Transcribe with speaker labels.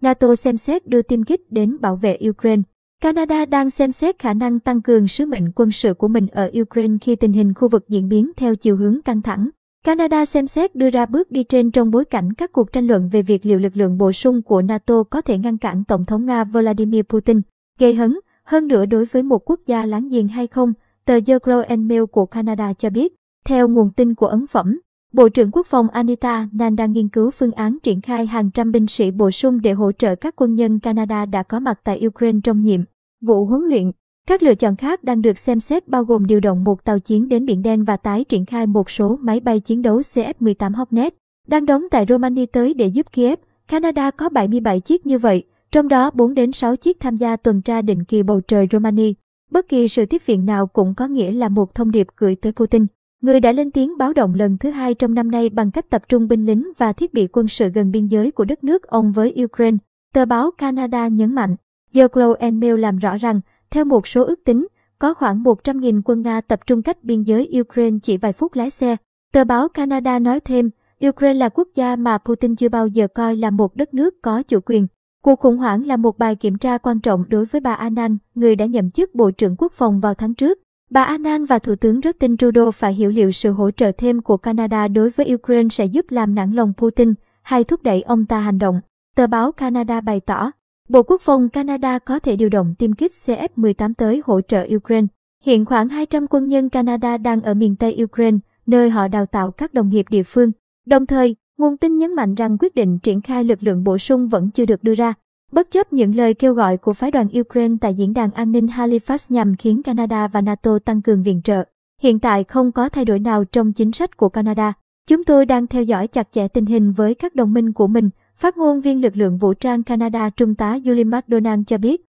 Speaker 1: NATO xem xét đưa tiêm kích đến bảo vệ Ukraine. Canada đang xem xét khả năng tăng cường sứ mệnh quân sự của mình ở Ukraine khi tình hình khu vực diễn biến theo chiều hướng căng thẳng. Canada xem xét đưa ra bước đi trên trong bối cảnh các cuộc tranh luận về việc liệu lực lượng bổ sung của NATO có thể ngăn cản Tổng thống Nga Vladimir Putin, gây hấn hơn nữa đối với một quốc gia láng giềng hay không, tờ The Globe and Mail của Canada cho biết. Theo nguồn tin của ấn phẩm, Bộ trưởng Quốc phòng Anita Nan đang nghiên cứu phương án triển khai hàng trăm binh sĩ bổ sung để hỗ trợ các quân nhân Canada đã có mặt tại Ukraine trong nhiệm vụ huấn luyện. Các lựa chọn khác đang được xem xét bao gồm điều động một tàu chiến đến Biển Đen và tái triển khai một số máy bay chiến đấu CF-18 Hornet đang đóng tại Romania tới để giúp Kiev. Canada có 77 chiếc như vậy, trong đó 4 đến 6 chiếc tham gia tuần tra định kỳ bầu trời Romania. Bất kỳ sự tiếp viện nào cũng có nghĩa là một thông điệp gửi tới Putin. Người đã lên tiếng báo động lần thứ hai trong năm nay bằng cách tập trung binh lính và thiết bị quân sự gần biên giới của đất nước ông với Ukraine. Tờ báo Canada nhấn mạnh, The Globe and Mail làm rõ rằng, theo một số ước tính, có khoảng 100.000 quân Nga tập trung cách biên giới Ukraine chỉ vài phút lái xe. Tờ báo Canada nói thêm, Ukraine là quốc gia mà Putin chưa bao giờ coi là một đất nước có chủ quyền. Cuộc khủng hoảng là một bài kiểm tra quan trọng đối với bà Anand, người đã nhậm chức Bộ trưởng Quốc phòng vào tháng trước. Bà Anan và Thủ tướng Justin Trudeau phải hiểu liệu sự hỗ trợ thêm của Canada đối với Ukraine sẽ giúp làm nản lòng Putin hay thúc đẩy ông ta hành động. Tờ báo Canada bày tỏ, Bộ Quốc phòng Canada có thể điều động tiêm kích CF-18 tới hỗ trợ Ukraine. Hiện khoảng 200 quân nhân Canada đang ở miền Tây Ukraine, nơi họ đào tạo các đồng nghiệp địa phương. Đồng thời, nguồn tin nhấn mạnh rằng quyết định triển khai lực lượng bổ sung vẫn chưa được đưa ra. Bất chấp những lời kêu gọi của phái đoàn Ukraine tại diễn đàn an ninh Halifax nhằm khiến Canada và NATO tăng cường viện trợ, hiện tại không có thay đổi nào trong chính sách của Canada. Chúng tôi đang theo dõi chặt chẽ tình hình với các đồng minh của mình, phát ngôn viên lực lượng vũ trang Canada Trung tá Julie McDonald cho biết.